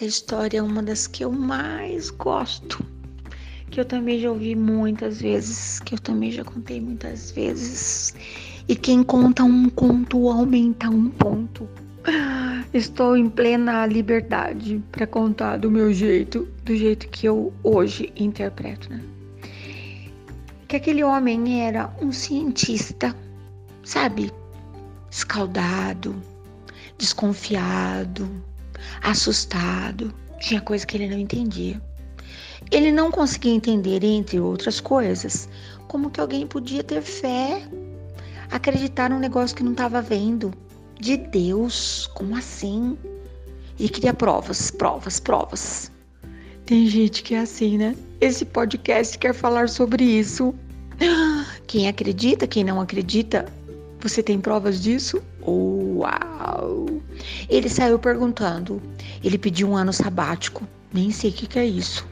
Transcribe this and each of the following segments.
essa história é uma das que eu mais gosto, que eu também já ouvi muitas vezes, que eu também já contei muitas vezes. E quem conta um conto aumenta um ponto. Estou em plena liberdade para contar do meu jeito, do jeito que eu hoje interpreto, né? Que aquele homem era um cientista, sabe? Escaldado, desconfiado, assustado. Tinha coisa que ele não entendia. Ele não conseguia entender, entre outras coisas, como que alguém podia ter fé, acreditar num negócio que não estava vendo de Deus. Como assim? E queria provas, provas, provas. Tem gente que é assim, né? Esse podcast quer falar sobre isso. Quem acredita, quem não acredita, você tem provas disso? Uau! Ele saiu perguntando. Ele pediu um ano sabático. Nem sei o que, que é isso.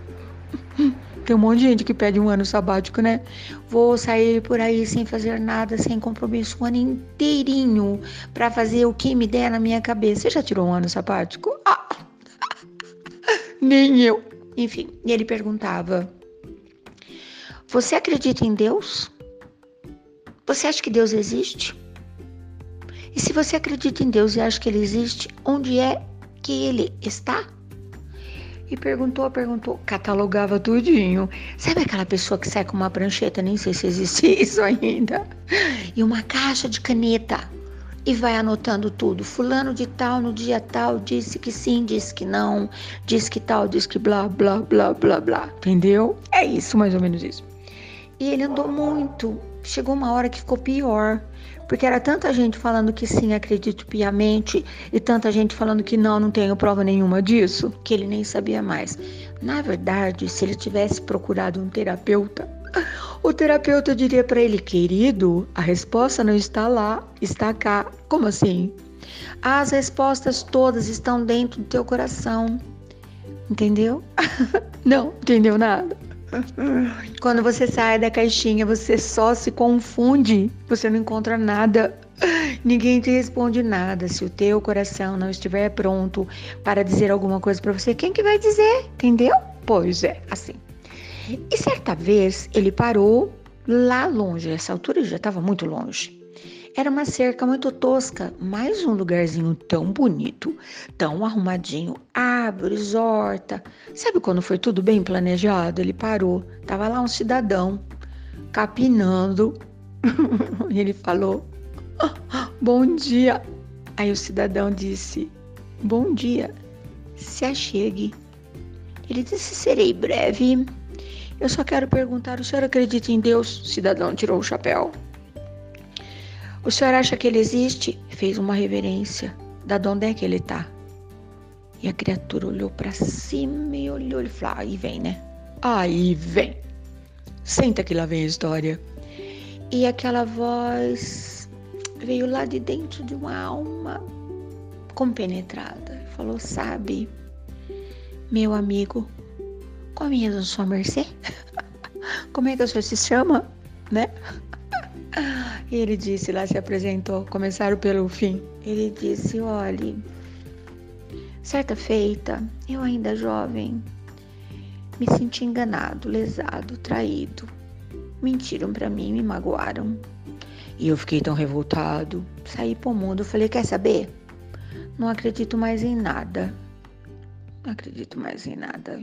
Tem um monte de gente que pede um ano sabático, né? Vou sair por aí sem fazer nada, sem compromisso, um ano inteirinho para fazer o que me der na minha cabeça. Você já tirou um ano sabático? Ah. Nem eu. Enfim, ele perguntava: Você acredita em Deus? Você acha que Deus existe? E se você acredita em Deus e acha que ele existe, onde é que ele está? E perguntou, perguntou, catalogava tudinho. Sabe aquela pessoa que sai com uma prancheta, nem sei se existe isso ainda, e uma caixa de caneta e vai anotando tudo. Fulano de tal, no dia tal, disse que sim, disse que não, disse que tal, disse que blá, blá, blá, blá, blá. Entendeu? É isso, mais ou menos isso. E ele andou muito. Chegou uma hora que ficou pior. Porque era tanta gente falando que sim, acredito piamente, e tanta gente falando que não, não tenho prova nenhuma disso, que ele nem sabia mais. Na verdade, se ele tivesse procurado um terapeuta, o terapeuta diria para ele: querido, a resposta não está lá, está cá. Como assim? As respostas todas estão dentro do teu coração. Entendeu? não, entendeu nada. Quando você sai da caixinha, você só se confunde, você não encontra nada. Ninguém te responde nada. Se o teu coração não estiver pronto para dizer alguma coisa para você, quem que vai dizer? Entendeu? Pois é, assim. E certa vez ele parou lá longe, essa altura já estava muito longe. Era uma cerca muito tosca, mas um lugarzinho tão bonito, tão arrumadinho, árvores, horta. Sabe quando foi tudo bem planejado? Ele parou, tava lá um cidadão capinando. ele falou: Bom dia. Aí o cidadão disse: Bom dia, se achegue. Ele disse: Serei breve. Eu só quero perguntar: o senhor acredita em Deus? Cidadão tirou o chapéu. O senhor acha que ele existe? Fez uma reverência. Da onde é que ele está? E a criatura olhou para cima e olhou e falou: aí vem, né? Aí vem. Senta que lá vem a história. E aquela voz veio lá de dentro de uma alma compenetrada. Falou: Sabe, meu amigo, como é a sua mercê? Como é que o senhor se chama, né? E ele disse, lá se apresentou, começaram pelo fim. Ele disse: olhe, certa feita, eu ainda jovem, me senti enganado, lesado, traído. Mentiram para mim, me magoaram. E eu fiquei tão revoltado. Saí pro mundo, falei: quer saber? Não acredito mais em nada. Não acredito mais em nada.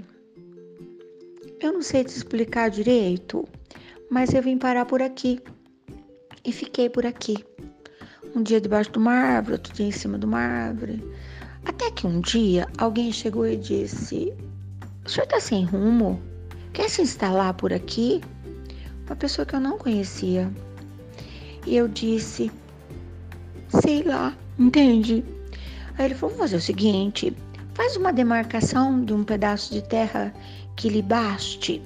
Eu não sei te explicar direito, mas eu vim parar por aqui e fiquei por aqui. Um dia debaixo de uma árvore, outro dia em cima de uma árvore. Até que um dia alguém chegou e disse: O senhor está sem rumo? Quer se instalar por aqui? Uma pessoa que eu não conhecia. E eu disse: Sei lá, entende? Aí ele falou: Vou fazer o seguinte: faz uma demarcação de um pedaço de terra que lhe baste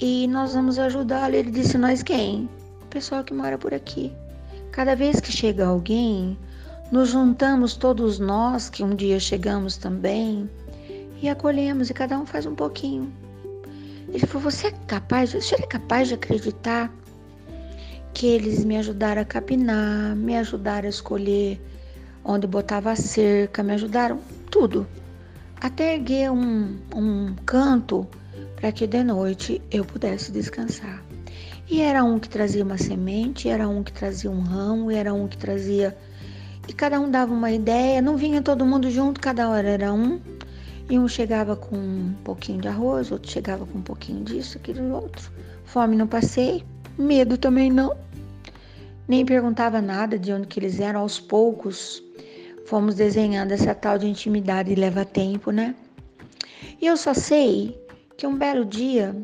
e nós vamos ajudá-lo. Ele disse: Nós quem? Pessoal que mora por aqui. Cada vez que chega alguém, nos juntamos todos nós que um dia chegamos também e acolhemos e cada um faz um pouquinho. Ele falou: Você é capaz, você é capaz de acreditar que eles me ajudaram a capinar, me ajudaram a escolher onde botava a cerca, me ajudaram tudo. até erguer um, um canto para que de noite eu pudesse descansar. E era um que trazia uma semente, era um que trazia um ramo, era um que trazia. E cada um dava uma ideia, não vinha todo mundo junto, cada hora era um. E um chegava com um pouquinho de arroz, outro chegava com um pouquinho disso, aquilo outro. Fome não passei, medo também não. Nem perguntava nada de onde que eles eram, aos poucos fomos desenhando essa tal de intimidade e leva tempo, né? E eu só sei que um belo dia,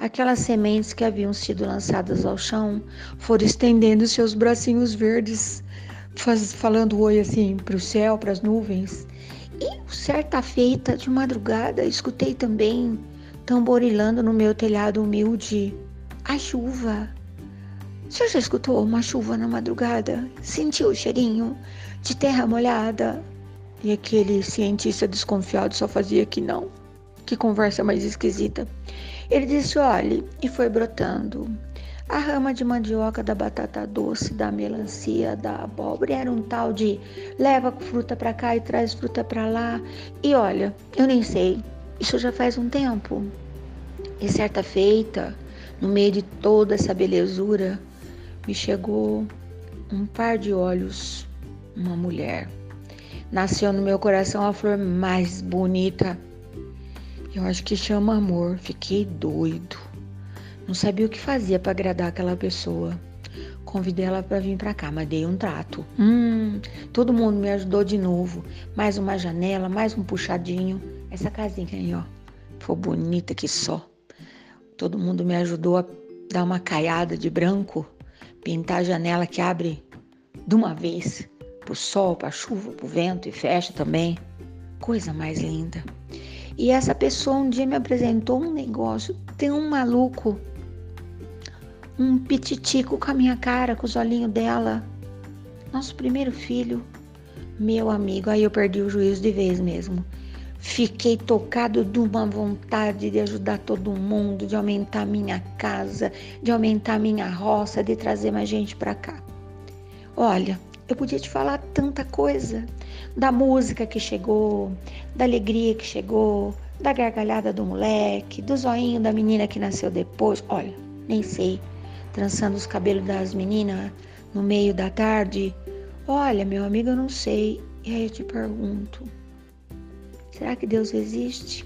aquelas sementes que haviam sido lançadas ao chão foram estendendo seus bracinhos verdes, faz, falando oi assim para o céu, para as nuvens. E certa feita de madrugada, escutei também tamborilando no meu telhado humilde a chuva. Senhor já escutou uma chuva na madrugada? Sentiu o cheirinho de terra molhada? E aquele cientista desconfiado só fazia que não. Que conversa mais esquisita. Ele disse: olhe, e foi brotando. A rama de mandioca da batata doce, da melancia, da abóbora, era um tal de leva fruta para cá e traz fruta para lá. E olha, eu nem sei, isso já faz um tempo. E certa feita, no meio de toda essa belezura, me chegou um par de olhos, uma mulher. Nasceu no meu coração a flor mais bonita. Eu acho que chama amor. Fiquei doido. Não sabia o que fazia para agradar aquela pessoa. Convidei ela para vir para cá, mas dei um trato. Hum, todo mundo me ajudou de novo. Mais uma janela, mais um puxadinho. Essa casinha aí, ó, foi bonita que só. Todo mundo me ajudou a dar uma caiada de branco, pintar a janela que abre de uma vez pro sol, pra chuva, pro vento e fecha também. Coisa mais linda. E essa pessoa um dia me apresentou um negócio tão maluco. Um pititico com a minha cara, com os olhinhos dela. Nosso primeiro filho, meu amigo. Aí eu perdi o juízo de vez mesmo. Fiquei tocado de uma vontade de ajudar todo mundo, de aumentar minha casa, de aumentar minha roça, de trazer mais gente para cá. Olha, eu podia te falar tanta coisa, da música que chegou, da alegria que chegou, da gargalhada do moleque, do zoinho da menina que nasceu depois. Olha, nem sei, trançando os cabelos das meninas no meio da tarde. Olha, meu amigo, eu não sei. E aí eu te pergunto, Será que Deus existe?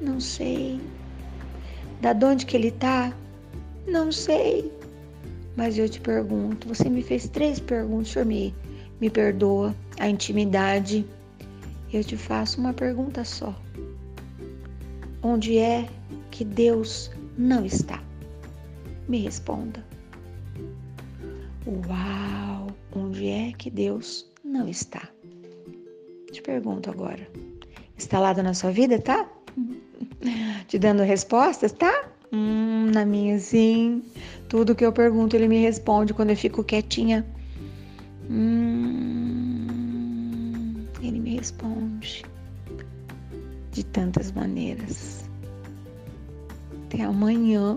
Não sei. Da onde que ele está? Não sei. Mas eu te pergunto, você me fez três perguntas, senhor me, me perdoa a intimidade. Eu te faço uma pergunta só. Onde é que Deus não está? Me responda. Uau! Onde é que Deus não está? Te pergunto agora. Instalado na sua vida, tá? Te dando respostas, tá? Na minha, sim. Tudo que eu pergunto, ele me responde quando eu fico quietinha. Hum, ele me responde de tantas maneiras. Até amanhã.